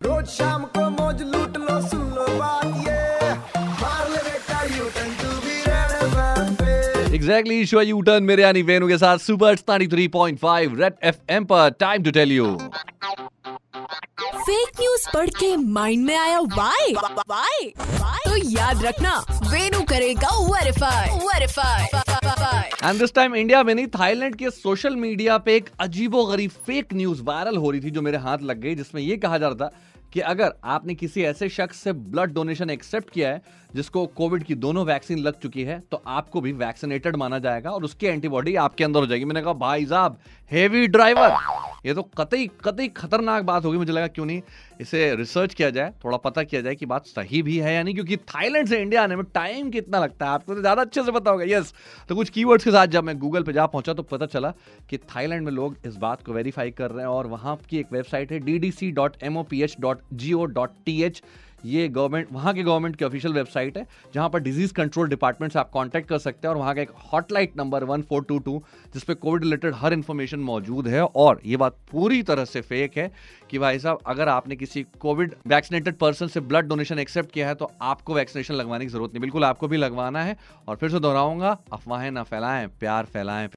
रोज शाम को मौज लूट लो सुन लो बात ये। मार ले बेटा U turn to be Red FM exactly show U turn मेरे यानी वेनु के साथ सुपर 93.5 रेड एफएम पर time to tell you fake news पढ़ के माइंड में आया वाई वाई तो याद रखना वेनु करेगा verify verify and this time India में नहीं थाईलैंड के सोशल मीडिया पे एक अजीबो गरीब फेक न्यूज़ वायरल हो रही थी जो मेरे हाथ लग गई, जिसमें यह कहा जा रहा था कि अगर आपने किसी ऐसे शख्स से ब्लड डोनेशन एक्सेप्ट किया है, जिसको कोविड की दोनों वैक्सीन लग चुकी है तो आपको भी वैक्सीनेटेड माना जाएगा और उसकी एंटीबॉडी आपके अंदर हो जाएगी। मैंने कहा, भाई साहब हेवी ड्राइवर ये तो कतई कतई खतरनाक बात होगी। मुझे लगा, क्यों नहीं? इसे रिसर्च किया जाए, थोड़ा पता किया जाए कि बात सही भी है या नहीं, क्योंकि थाईलैंड से इंडिया आने में टाइम कितना लगता है? आपको तो ज़्यादा अच्छे से पता होगा। यस तो कुछ कीवर्ड्स के साथ जब मैं गूगल पे जा पहुँचा तो पता चला कि थाईलैंड में लोग इस बात को वेरीफाई कर रहे हैं और वहाँ की एक वेबसाइट है D D C dot M O P H dot G O dot T H ये गवर्नमेंट वहाँ के गवर्नमेंट की ऑफिशियल वेबसाइट है, जहाँ पर डिज़ीज़ कंट्रोल डिपार्टमेंट से आप कांटेक्ट कर सकते हैं और वहाँ का एक hotline number one four two two जिसपे कोविड रिलेटेड हर इन्फॉर्मेशन मौजूद है। और ये बात पूरी तरह से फेक है कि भाई साहब, अगर आपने किसी कोविड वैक्सीनेटेड पर्सन से ब्लड डोनेशन एक्सेप्ट किया है तो आपको वैक्सीनेशन लगवाने की ज़रूरत नहीं। बिल्कुल आपको भी लगवाना है और फिर से दोहराऊँगा, अफवाहें ना फैलाएँ, प्यार फैलाएँ।